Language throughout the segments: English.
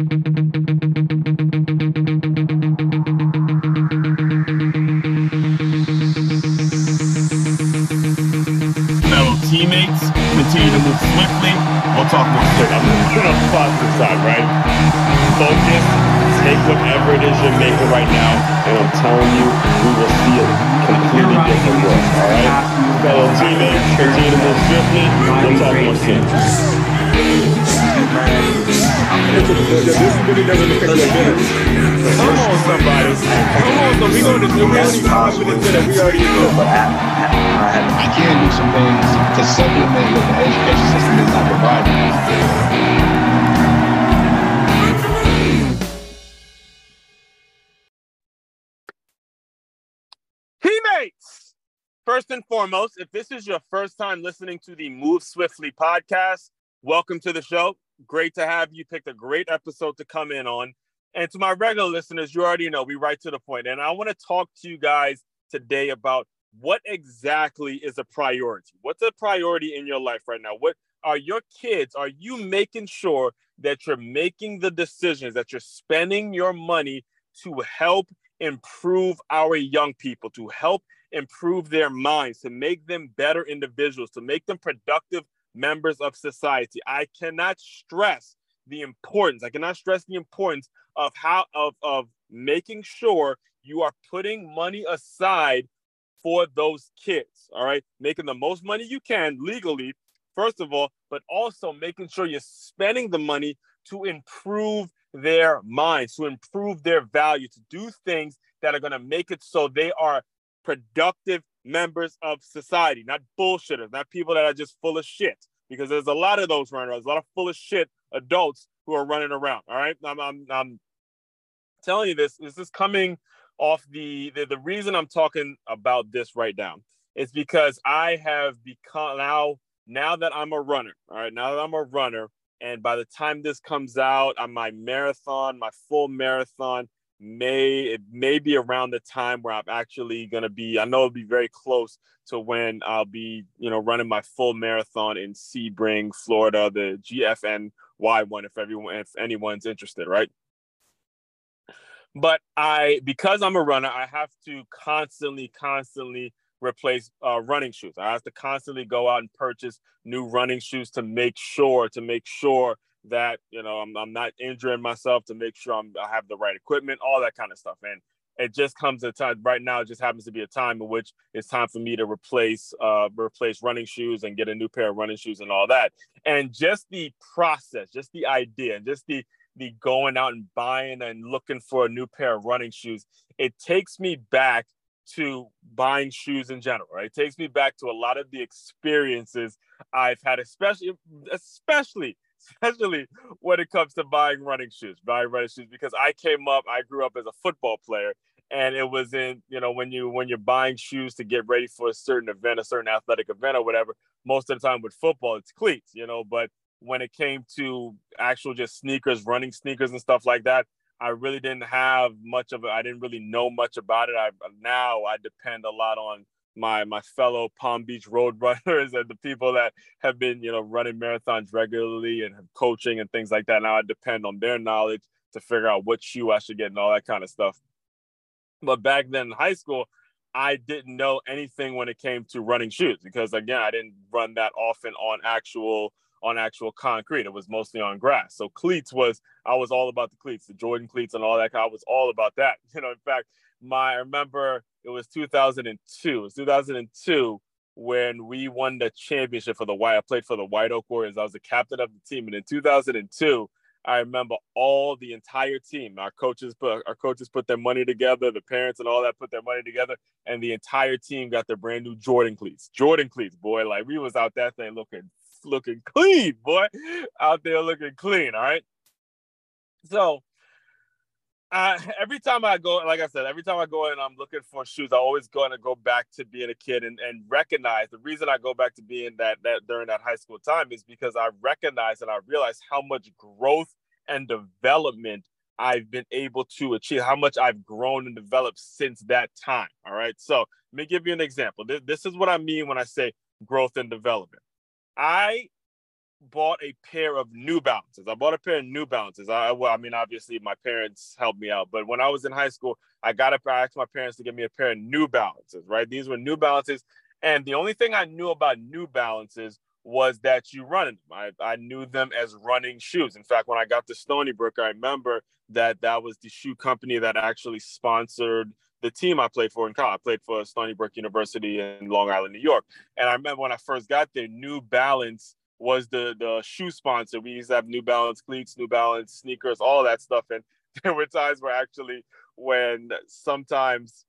Fellow teammates, continue to move swiftly. We'll talk more soon. I'm gonna put on the positive side, right? Focus, take whatever it is you're making right now, and I'm telling you, we will see a completely different world. All right, fellow teammates, continue to move swiftly. We'll talk more soon. Come on, somebody. Come on, so we going to do really confident that we already know. I, I, can do some things to supplement what the education system is not providing. First and foremost, if this is your first time listening to the Move Swiftly podcast, welcome to the show. Great to have you. Picked a great episode to come in on. And to my regular listeners, you already know we right to the point. And I want to talk to you guys today about what exactly is a priority. What's a priority in your life right now? What are your kids? Are you making sure that you're making the decisions, that you're spending your money to help improve our young people, to help improve their minds, to make them better individuals, to make them productive members of society. I cannot stress the importance. I cannot stress the importance of how of of making sure you are putting money aside for those kids. All right, making the most money you can legally, first of all, but also making sure you're spending the money to improve their minds, to improve their value, to do things that are going to make it so they are productive members of society, not bullshitters, not people that are just full of shit. Because there's a lot of those running around, there's a lot of full of shit adults who are running around. All right, I'm, I'm, I'm telling you this. This is coming off the, the the reason I'm talking about this right now is because I have become now now that I'm a runner. All right, now that I'm a runner, and by the time this comes out, on my marathon, my full marathon may it may be around the time where I'm actually to be I know it'll be very close to when I'll be you know running my full marathon in Sebring, Florida, the GFNY one if everyone if anyone's interested, right? But I because I'm a runner, I have to constantly constantly replace uh, running shoes. I have to constantly go out and purchase new running shoes to make sure to make sure that you know I'm, I'm not injuring myself to make sure I'm, I have the right equipment, all that kind of stuff. And it just comes a time right now. It just happens to be a time in which it's time for me to replace uh, replace running shoes and get a new pair of running shoes and all that. And just the process, just the idea, and just the the going out and buying and looking for a new pair of running shoes, it takes me back to buying shoes in general. Right? It takes me back to a lot of the experiences I've had, especially especially especially when it comes to buying running shoes, buying running shoes, because I came up, I grew up as a football player. And it was in, you know, when you when you're buying shoes to get ready for a certain event, a certain athletic event or whatever, most of the time with football, it's cleats, you know. But when it came to actual just sneakers, running sneakers and stuff like that, I really didn't have much of it. I didn't really know much about it. I now I depend a lot on my my fellow Palm Beach road runners and the people that have been you know running marathons regularly and coaching and things like that. Now I depend on their knowledge to figure out what shoe I should get and all that kind of stuff. But back then in high school, I didn't know anything when it came to running shoes because again, I didn't run that often on actual on actual concrete. It was mostly on grass. So cleats was I was all about the cleats, the Jordan cleats and all that. I was all about that. You know, in fact, my I remember it was 2002. It was 2002 when we won the championship for the White. I played for the White Oak Warriors. I was the captain of the team, and in 2002, I remember all the entire team. Our coaches put our coaches put their money together. The parents and all that put their money together, and the entire team got their brand new Jordan cleats. Jordan cleats, boy. Like we was out that thing looking looking clean, boy. Out there looking clean. All right. So uh, every time I go, like I said, every time I go and I'm looking for shoes, I always going to go back to being a kid and, and recognize the reason I go back to being that that during that high school time is because I recognize and I realize how much growth and development I've been able to achieve, how much I've grown and developed since that time. All right. So let me give you an example. This, this is what I mean when I say growth and development. I bought a pair of New Balances. I bought a pair of New Balances. I well, I mean, obviously my parents helped me out, but when I was in high school, I got up. I asked my parents to give me a pair of New Balances. Right, these were New Balances, and the only thing I knew about New Balances was that you run them. I, I knew them as running shoes. In fact, when I got to Stony Brook, I remember that that was the shoe company that actually sponsored the team I played for in college. I played for Stony Brook University in Long Island, New York. And I remember when I first got there, New Balance was the the shoe sponsor. We used to have New Balance cleats, New Balance sneakers, all that stuff. And there were times where actually when sometimes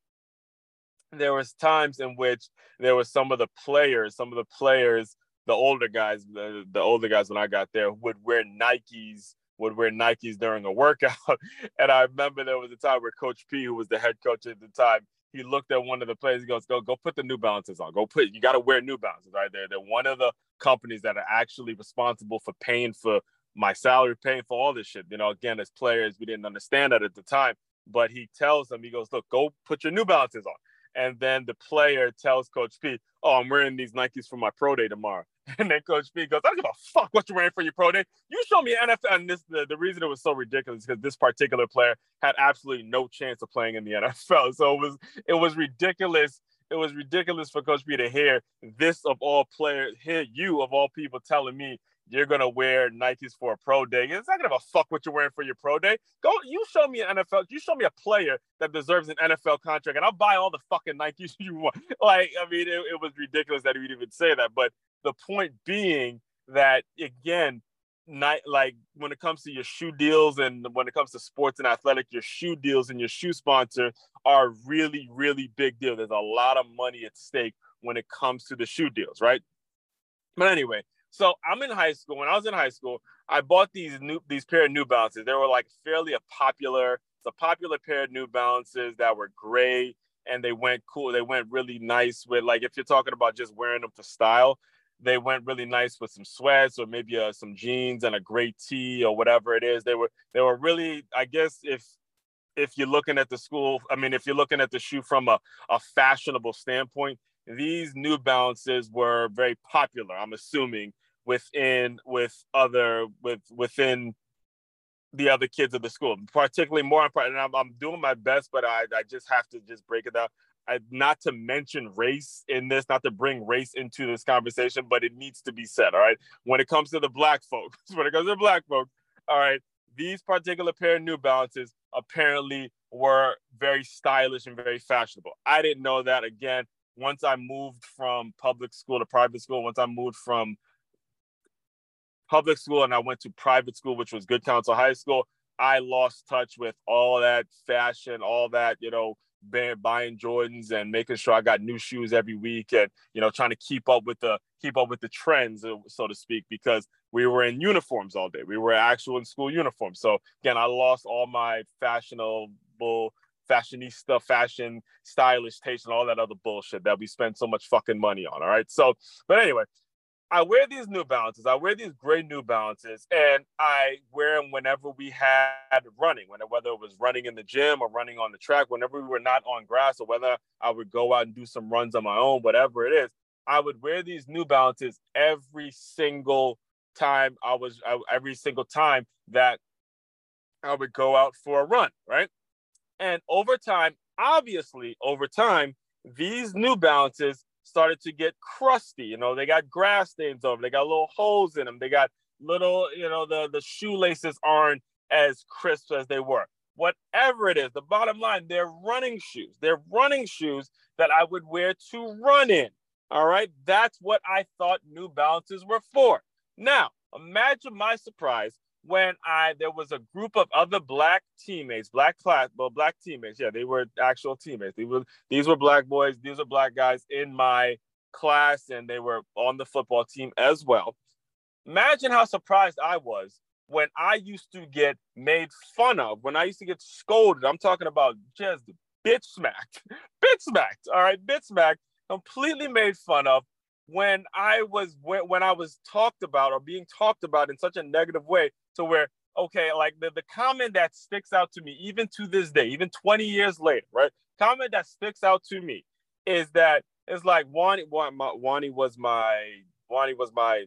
there was times in which there was some of the players, some of the players, the older guys, the, the older guys when I got there would wear Nikes, would wear Nikes during a workout. and I remember there was a time where Coach P, who was the head coach at the time, he looked at one of the players. He goes, "Go, go, put the New Balances on. Go put. You got to wear New Balances, right? They're they're one of the companies that are actually responsible for paying for my salary, paying for all this shit. You know, again, as players, we didn't understand that at the time. But he tells them, he goes, "Look, go put your New Balances on." And then the player tells Coach P, "Oh, I'm wearing these Nikes for my pro day tomorrow." And then Coach P goes, "I don't give a fuck what you're wearing for your pro day. You show me NFL." And this the, the reason it was so ridiculous because this particular player had absolutely no chance of playing in the NFL. So it was it was ridiculous. It was ridiculous for Coach P to hear this of all players, hear you of all people telling me you're gonna wear Nikes for a pro day. It's not gonna fuck what you're wearing for your pro day. Go, you show me an NFL, you show me a player that deserves an NFL contract, and I'll buy all the fucking Nikes you want. Like, I mean, it, it was ridiculous that he would even say that. But the point being that again, night like when it comes to your shoe deals and when it comes to sports and athletic, your shoe deals and your shoe sponsor are really, really big deal. There's a lot of money at stake when it comes to the shoe deals, right? But anyway, so I'm in high school. When I was in high school, I bought these new these pair of New Balances. They were like fairly a popular, it's a popular pair of New Balances that were gray and they went cool. They went really nice with like if you're talking about just wearing them for style, they went really nice with some sweats or maybe uh, some jeans and a great tee or whatever it is. They were they were really, I guess, if if you're looking at the school, I mean, if you're looking at the shoe from a, a fashionable standpoint, these New Balances were very popular. I'm assuming within with other with within the other kids of the school, particularly more important. I'm, I'm doing my best, but I, I just have to just break it down. Not to mention race in this, not to bring race into this conversation, but it needs to be said. All right. When it comes to the black folks, when it comes to black folks, all right, these particular pair of New Balances apparently were very stylish and very fashionable. I didn't know that. Again, once I moved from public school to private school, once I moved from public school and I went to private school, which was Good Counsel High School, I lost touch with all that fashion, all that, you know, buying Jordans and making sure I got new shoes every week and you know trying to keep up with the keep up with the trends uh, so to speak because we were in uniforms all day. We were actual in school uniforms. So again I lost all my fashionable fashionista fashion stylish taste and all that other bullshit that we spent so much fucking money on all right? So but anyway I wear these New Balances. I wear these gray New Balances, and I wear them whenever we had running, whether it was running in the gym or running on the track, whenever we were not on grass, or whether I would go out and do some runs on my own, whatever it is. I would wear these New Balances every single time I was, uh, every single time that I would go out for a run, right? And over time, obviously, over time, these New Balances started to get crusty. You know, they got grass stains over, them. they got little holes in them, they got little, you know, the, the shoelaces aren't as crisp as they were. Whatever it is, the bottom line, they're running shoes. They're running shoes that I would wear to run in. All right. That's what I thought New Balances were for. Now, imagine my surprise when I there was a group of other black teammates, black class, well, black teammates. Yeah, they were actual teammates. These were these were black boys. These were black guys in my class, and they were on the football team as well. Imagine how surprised I was when I used to get made fun of, when I used to get scolded. I'm talking about just bitch smacked, bitch smacked. All right, bitch smacked, completely made fun of when I was when, when I was talked about or being talked about in such a negative way to where okay like the, the comment that sticks out to me even to this day even 20 years later right comment that sticks out to me is that it's like Wani, Wani was my Wani was my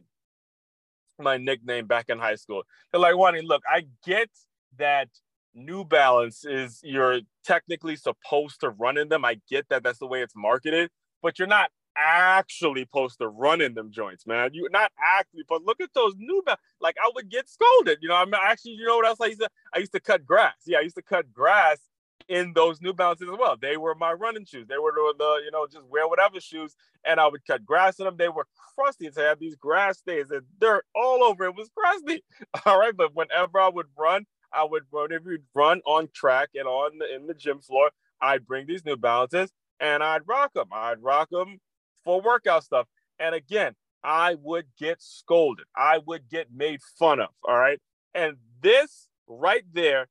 my nickname back in high school. They're like, Wani, look, I get that New Balance is you're technically supposed to run in them. I get that that's the way it's marketed, but you're not actually supposed to run in them joints, man. You're not actually but look at those new. Like I would get scolded. You know, I mean actually, you know what else I used to I used to cut grass. Yeah, I used to cut grass in those New Balances as well. They were my running shoes. They were the, the, you know just wear whatever shoes, and I would cut grass in them. They were crusty to have these grass stains and dirt all over. It was crusty. All right, but whenever I would run, I would whenever you'd run on track and on the, in the gym floor, I'd bring these New Balances and I'd rock them. I'd rock them for workout stuff. And again, I would get scolded. I would get made fun of. All right. And this right there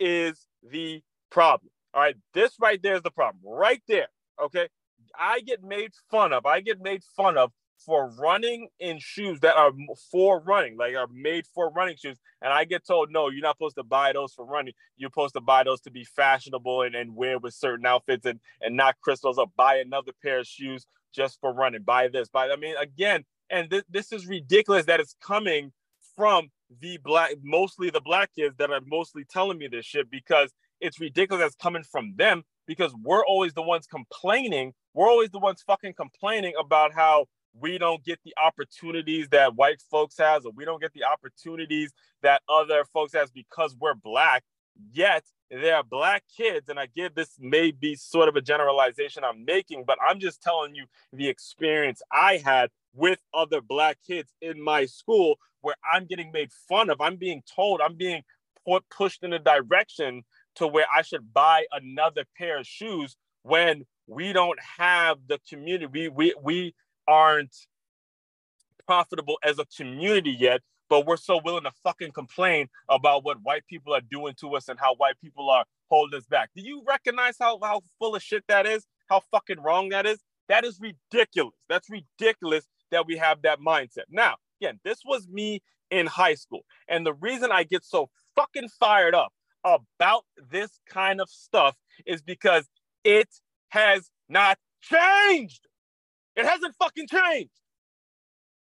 is the problem. All right. This right there is the problem. Right there. Okay. I get made fun of. I get made fun of for running in shoes that are for running, like are made for running shoes. And I get told, no, you're not supposed to buy those for running. You're supposed to buy those to be fashionable and, and wear with certain outfits and, and not crystals or buy another pair of shoes just for running. Buy this, buy. I mean, again, and th- this is ridiculous that it's coming from the black, mostly the black kids that are mostly telling me this shit because it's ridiculous that's coming from them because we're always the ones complaining. We're always the ones fucking complaining about how we don't get the opportunities that white folks has or we don't get the opportunities that other folks has because we're black yet there are black kids and i give this may be sort of a generalization i'm making but i'm just telling you the experience i had with other black kids in my school where i'm getting made fun of. I'm being told i'm being pushed in a direction to where i should buy another pair of shoes when we don't have the community. We we, we aren't profitable as a community yet, but we're so willing to fucking complain about what white people are doing to us and how white people are holding us back. Do you recognize how, how full of shit that is? How fucking wrong that is? That is ridiculous. That's ridiculous that we have that mindset. Now, again, this was me in high school. And the reason I get so fucking fired up about this kind of stuff is because it has not changed. It hasn't fucking changed.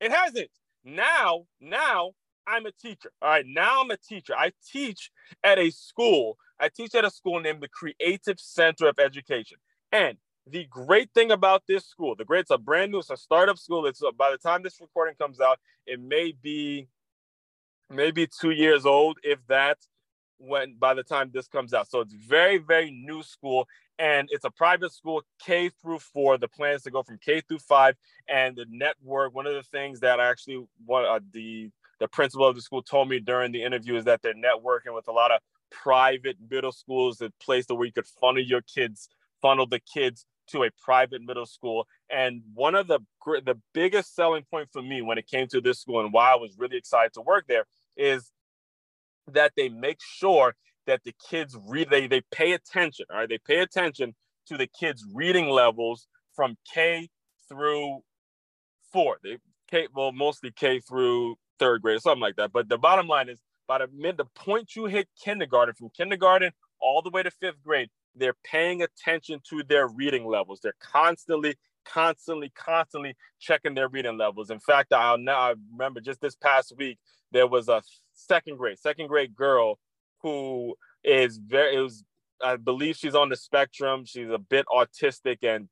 It hasn't. Now, now I'm a teacher. All right, now I'm a teacher. I teach at a school. I teach at a school named the Creative Center of Education. And the great thing about this school, the great, it's a brand new, it's a startup school. It's uh, by the time this recording comes out, it may be maybe two years old, if that when by the time this comes out. So it's very, very new school and it's a private school K through four. The plan is to go from K through five, and the network. One of the things that actually what uh, the the principal of the school told me during the interview is that they're networking with a lot of private middle schools, a place where you could funnel your kids, funnel the kids to a private middle school. And one of the the biggest selling point for me when it came to this school and why I was really excited to work there is that they make sure that the kids read they they pay attention all right? They pay attention to the kids reading levels from k through four. They k well mostly k through third grade or something like that. But the bottom line is by the mid the point you hit kindergarten from kindergarten all the way to fifth grade they're paying attention to their reading levels. They're constantly constantly constantly checking their reading levels. In fact I'll now i remember just this past week there was a second grade second grade girl who is very it was I believe she's on the spectrum. She's a bit autistic and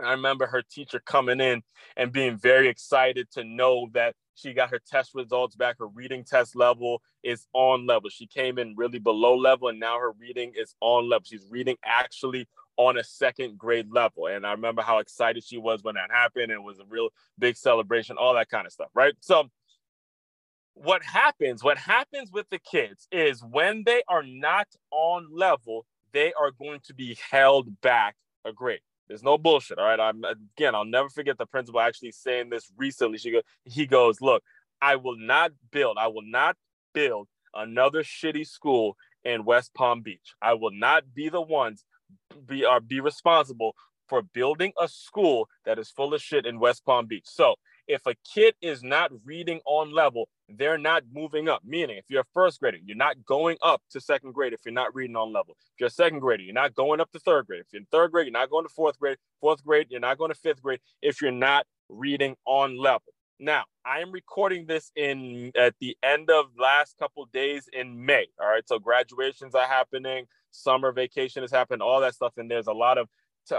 I remember her teacher coming in and being very excited to know that she got her test results back. Her reading test level is on level. She came in really below level and now her reading is on level. She's reading actually on a second grade level. And I remember how excited she was when that happened. It was a real big celebration, all that kind of stuff, right? So what happens what happens with the kids is when they are not on level they are going to be held back a grade. There's no bullshit all right? I'm again i'll never forget the principal actually saying this recently. She go he goes look i will not build i will not build another shitty school in west palm beach. I will not be the ones be are be responsible for building a school that is full of shit in west palm beach. So if a kid is not reading on level, they're not moving up. Meaning, if you're a first grader, you're not going up to second grade if you're not reading on level. If you're a second grader, you're not going up to third grade. If you're in third grade, you're not going to fourth grade. Fourth grade, you're not going to fifth grade if you're not reading on level. Now, I am recording this in at the end of last couple days in May. All right, so graduations are happening, summer vacation is happening, all that stuff, and there's a lot of t-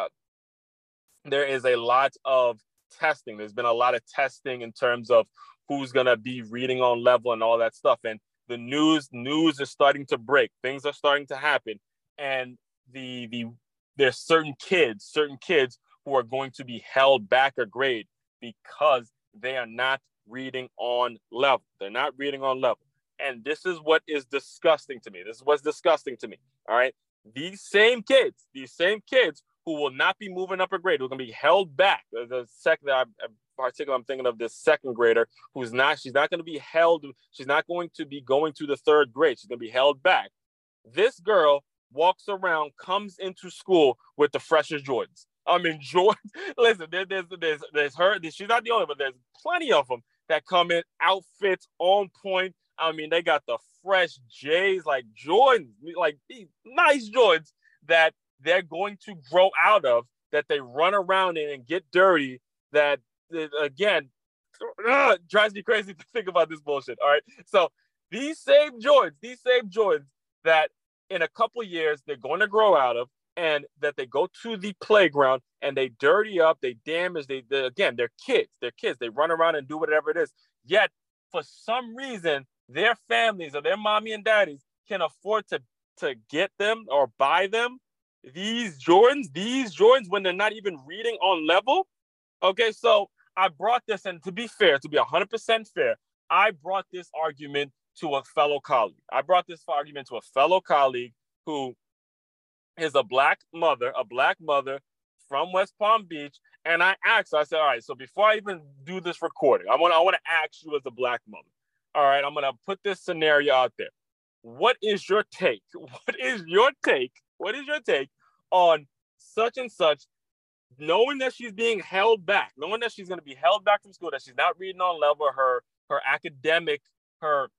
there is a lot of testing. There's been a lot of testing in terms of who's gonna be reading on level and all that stuff. And the news news is starting to break. Things are starting to happen, and the the there's certain kids, certain kids who are going to be held back a grade because they are not reading on level. They're not reading on level. And this is what is disgusting to me. This is what's disgusting to me. All right. These same kids, these same kids who will not be moving up a grade, who are going to be held back. The second, I, particular, I'm thinking of this second grader who's not, she's not going to be held, she's not going to be going to the third grade. She's going to be held back. This girl walks around, comes into school with the freshest Jordans. I mean, Jordan. Listen, there, there's there's there's her. She's not the only, but there's plenty of them that come in outfits on point. I mean, they got the fresh J's like Jordans, like these nice Jordans that they're going to grow out of. That they run around in and get dirty. That again uh, drives me crazy to think about this bullshit. All right, so these same Jordans, these same Jordans that in a couple years they're going to grow out of and that they go to the playground and they dirty up, they damage, they, they, again, they're kids, they're kids, they run around and do whatever it is. Yet, for some reason, their families or their mommy and daddies can afford to to get them or buy them these Jordans, these Jordans when they're not even reading on level. Okay, so I brought this, and to be fair, to be 100% fair, I brought this argument to a fellow colleague. I brought this argument to a fellow colleague who is a black mother, a black mother from West Palm Beach. And I asked, I said, all right, so before I even do this recording, I want I want to ask you as a black mother. All right, I'm gonna put this scenario out there. What is your take? What is your take? What is your take on such and such, knowing that she's being held back, knowing that she's gonna be held back from school, that she's not reading on level, her her academic, her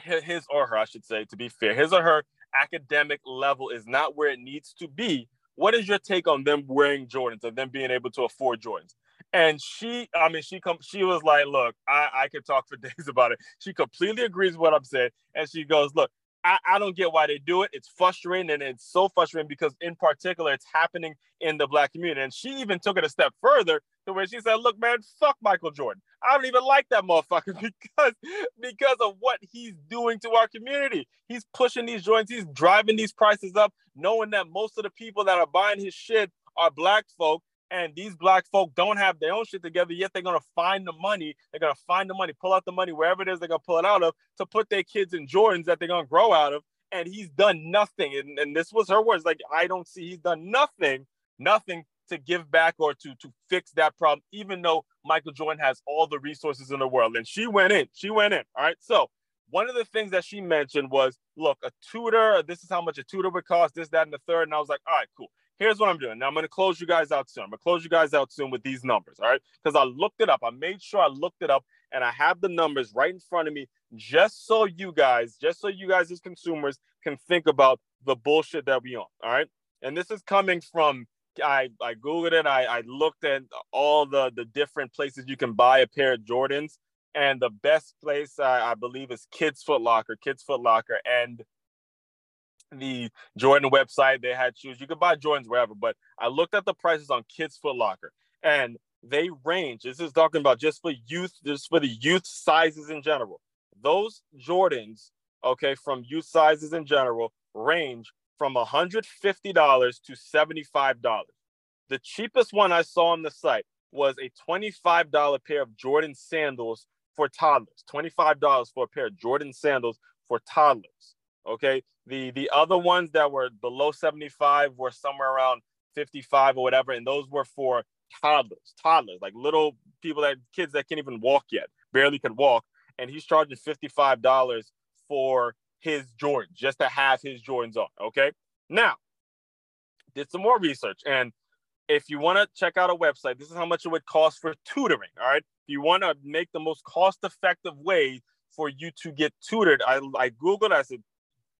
his or her, I should say, to be fair, his or her academic level is not where it needs to be. What is your take on them wearing Jordans and them being able to afford Jordans? And she, I mean, she come, she was like, "Look, I, I could talk for days about it." She completely agrees with what I'm saying, and she goes, "Look, I, I don't get why they do it. It's frustrating, and it's so frustrating because, in particular, it's happening in the black community." And she even took it a step further to where she said, "Look, man, fuck Michael Jordan. I don't even like that motherfucker because because of what he's doing to our community. He's pushing these joints. He's driving these prices up, knowing that most of the people that are buying his shit are black folk." And these black folk don't have their own shit together, yet they're gonna find the money. They're gonna find the money, pull out the money wherever it is they're gonna pull it out of to put their kids in Jordans that they're gonna grow out of. And he's done nothing. And, and this was her words like, I don't see he's done nothing, nothing to give back or to to fix that problem, even though Michael Jordan has all the resources in the world. And she went in. She went in. All right. So one of the things that she mentioned was, look, a tutor. This is how much a tutor would cost. This, that, and the third. And I was like, all right, cool. Here's what I'm doing. Now I'm going to close you guys out soon. I'm going to close you guys out soon with these numbers. All right. Because I looked it up. I made sure I looked it up and I have the numbers right in front of me just so you guys, just so you guys as consumers can think about the bullshit that we on. All right. And this is coming from I I googled it. I I looked at all the the different places you can buy a pair of Jordans, and the best place I, I believe is Kids Foot Locker. Kids Foot Locker, and the Jordan website. They had shoes. You could buy Jordans wherever, but I looked at the prices on Kids Foot Locker, and they range. This is talking about just for youth, just for the youth sizes in general. Those Jordans, okay, from youth sizes in general, range from $150 to $75. The cheapest one I saw on the site was a $25 pair of Jordan sandals for toddlers. $25 for a pair of Jordan sandals for toddlers. Okay. The the other ones that were below 75 were somewhere around 55 or whatever, and those were for toddlers, toddlers, like little people that kids that can't even walk yet, barely could walk. And he's charging $55 for his Jordans, just to have his Jordans on. Okay. Now, did some more research. And if you want to check out a website, this is how much it would cost for tutoring. All right. If you want to make the most cost effective way for you to get tutored, I, I Googled, I said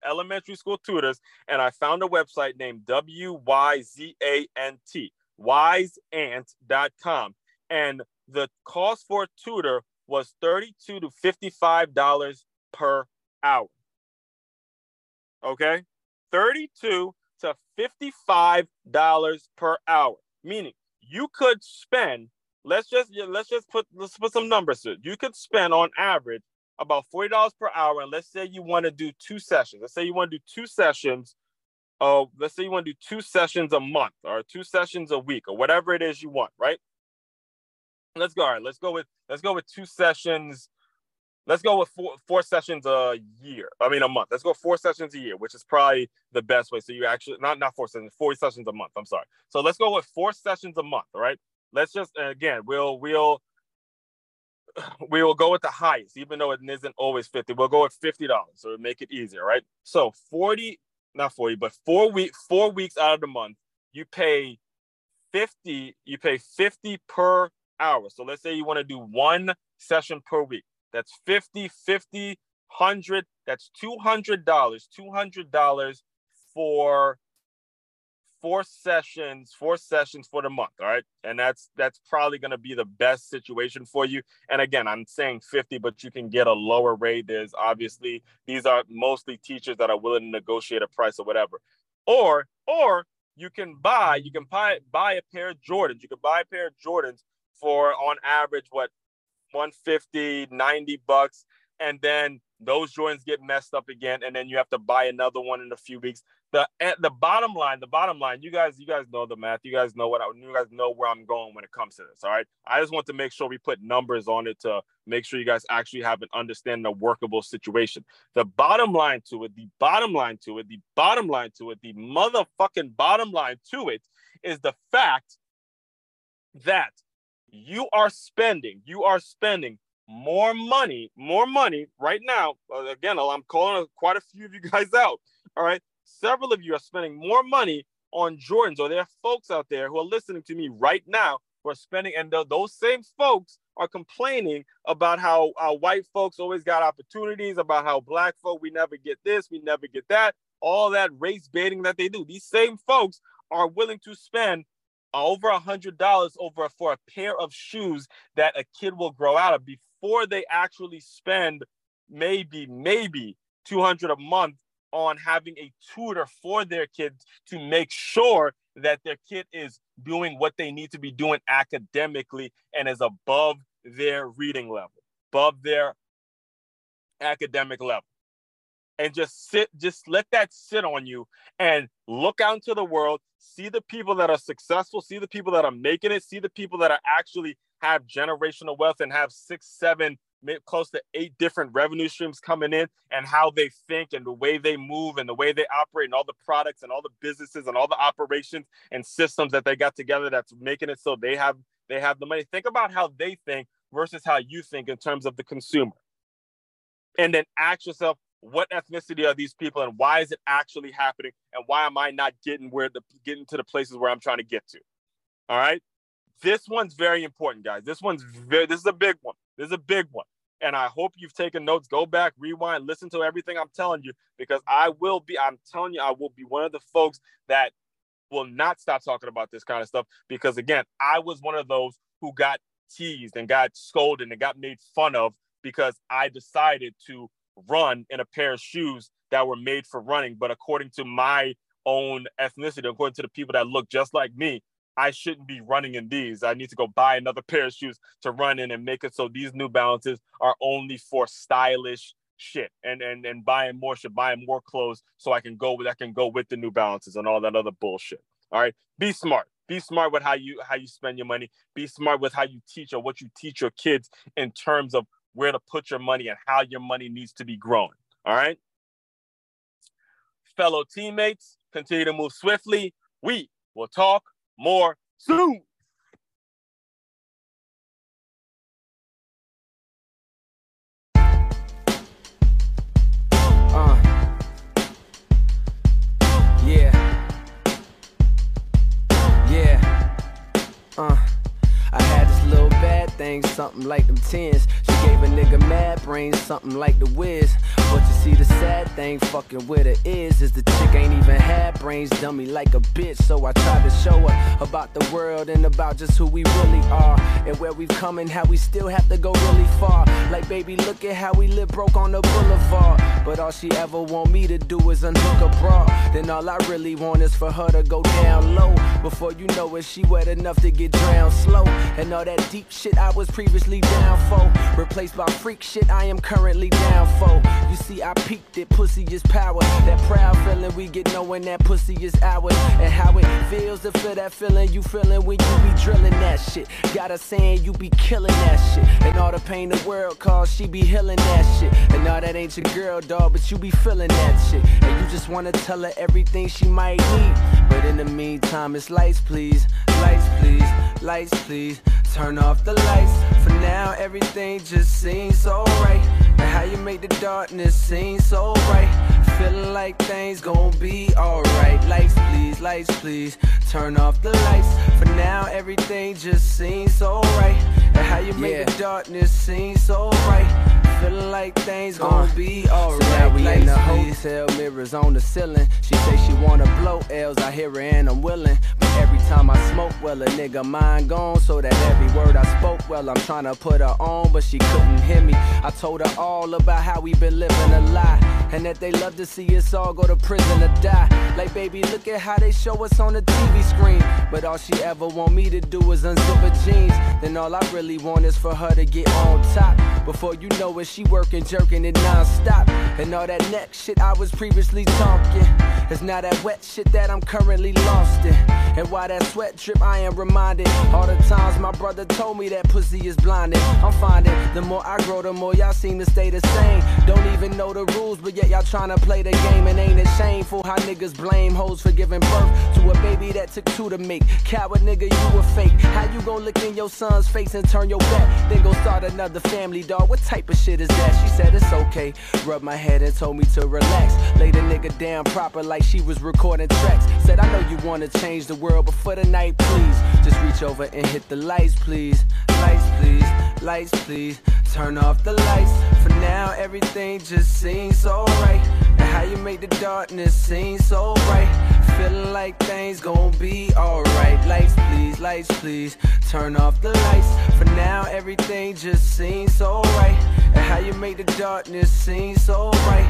elementary school tutors, and I found a website named W Y Z A N T, Wyzant.com. And the cost for a tutor was 32 to 55 dollars per hour. Okay, 32 to 55 dollars per hour, meaning you could spend. Let's just let's just put let's put some numbers to it. You could spend on average about forty dollars per hour, and let's say you want to do two sessions. Let's say you want to do two sessions. Oh, let's say you want to do two sessions a month or two sessions a week or whatever it is you want, right? Let's go. All right, let's go with let's go with two sessions. Let's go with four four sessions a year. I mean a month. Let's go four sessions a year, which is probably the best way. So you actually not not four sessions, four sessions a month. I'm sorry. So let's go with four sessions a month. All right. Let's just again we'll we'll we will go with the highest, even though it isn't always 50. We'll go with $50. So make it easier, right? So 40, not 40, but four week, four weeks out of the month, you pay 50, you pay 50 per hour. So let's say you want to do one session per week. That's 50, 50, 100. That's $200. $200 for four sessions, four sessions for the month. All right. And that's that's probably gonna be the best situation for you. And again, I'm saying 50, but you can get a lower rate. There's obviously these are mostly teachers that are willing to negotiate a price or whatever. Or or you can buy, you can buy buy a pair of Jordans. You can buy a pair of Jordans for on average what 150, 90 bucks. And then those Jordans get messed up again, and then you have to buy another one in a few weeks the at the bottom line, the bottom line, you guys, you guys know the math. You guys know what I, you guys know where I'm going when it comes to this. All right. I just want to make sure we put numbers on it to make sure you guys actually have an understanding a workable situation. The bottom line to it, the bottom line to it, the bottom line to it, the motherfucking bottom line to it is the fact that you are spending, you are spending more money, more money right now. Uh, again, I'm calling quite a few of you guys out. All right several of you are spending more money on Jordans, or there are folks out there who are listening to me right now who are spending, and th- those same folks are complaining about how white folks always got opportunities, about how black folk we never get this, we never get that, all that race baiting that they do. These same folks are willing to spend over a hundred dollars over for a pair of shoes that a kid will grow out of before they actually spend maybe maybe 200 a month on having a tutor for their kids to make sure that their kid is doing what they need to be doing academically and is above their reading level, above their academic level. And just sit, just let that sit on you and look out into the world, see the people that are successful, see the people that are making it, see the people that are actually have generational wealth and have six, seven, close to eight different revenue streams coming in and how they think and the way they move and the way they operate and all the products and all the businesses and all the operations and systems that they got together that's making it so they have they have the money. Think about how they think versus how you think in terms of the consumer. And then ask yourself what ethnicity are these people and why is it actually happening and why am i not getting where the getting to the places where i'm trying to get to? All right? This one's very important guys. This one's very this is a big one this is a big one. And I hope you've taken notes. Go back, rewind, listen to everything I'm telling you, because I will be, I'm telling you, I will be one of the folks that will not stop talking about this kind of stuff. Because again, I was one of those who got teased and got scolded and got made fun of because I decided to run in a pair of shoes that were made for running. But according to my own ethnicity, according to the people that look just like me, I shouldn't be running in these. I need to go buy another pair of shoes to run in and make it so these New Balances are only for stylish shit and and and buying more shit, buying more clothes so I can go with I can go with the New Balances and all that other bullshit. All right, be smart. Be smart with how you how you spend your money. Be smart with how you teach or what you teach your kids in terms of where to put your money and how your money needs to be growing. All right. Fellow teammates, continue to move swiftly. We will talk more soon. Uh. Yeah. Yeah. Uh. I had this little bad thing, something like them tens. She gave a nigga mad brains, something like the whiz. But you see, the sad thing fucking with her is, is the chick ain't even had brains, dummy like a bitch. So I tried to show her about the world and about just who we really are. And where we've come and how we still have to go really far. Like, baby, look at how we live broke on the boulevard. But all she ever want me to do is unhook a bra. Then all I really want is for her to go down low. Before you know it, she wet enough to get drowned slow. And all that deep shit I was previously down for. Replaced by freak shit I am currently down for. You see, I peaked it, pussy is power. That proud feeling we get knowing that pussy is ours. And how it feels to feel that feeling you feeling when you be drilling that shit. Got her saying you be killing that shit. And all the pain the world cause, she be healing that shit. And all that ain't your girl, dog, but you be feeling that shit. And you just wanna tell her everything she might need. But in the meantime, it's lights, please. Lights, please. Lights, please. Turn off the lights. For now, everything just seems so right. And how you make the darkness seem so bright. Feeling like things gon' be alright. Lights, please, lights, please. Turn off the lights. For now, everything just seems so right. And how you make yeah. the darkness seem so bright. Feeling like things gon' uh, be alright. So now we in the hotel, mirrors on the ceiling. She say she wanna blow L's, I hear her and I'm willing. But every time I smoke, well, a nigga mind gone. So that every word I spoke, well, I'm trying to put her on, but she couldn't hear me. I told her all about how we been living a lie. And that they love to see us all go to prison or die. Like, baby, look at how they show us on the TV screen. But all she ever want me to do is unzip her jeans. Then all I really want is for her to get on top. Before you know it, she working, jerking it non-stop. And all that neck shit I was previously talking. It's now that wet shit that I'm currently lost in. And why that sweat drip, I am reminded. All the times my brother told me that pussy is blinded. I'm finding the more I grow, the more y'all seem to stay the same. Don't even know the rules, but yet y'all trying to play the game. And ain't it shameful how niggas blame hoes for giving birth to a baby that took two to make? Coward nigga, you a fake. How you gon' look in your son's face and turn your back? Then go start another family, dog what type of shit is that? She said it's okay. Rub my head and told me to relax. Laid a nigga down proper like she was recording tracks. Said, I know you wanna change the world, but for the night, please. Just reach over and hit the lights, please. Lights, please. Lights, please. Turn off the lights. For now, everything just seems so right. And how you make the darkness seem so bright. Feeling like things gon' be alright. Lights, please, lights, please. Turn off the lights. For now, everything just seems so right. How you make the darkness seem so bright?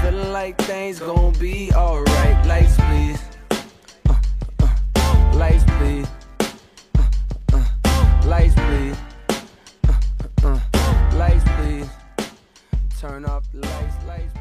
Feeling like things gon' be alright. Lights, please. Uh, uh, lights, please. Uh, lights, please. Lights, please. Turn off the lights, lights.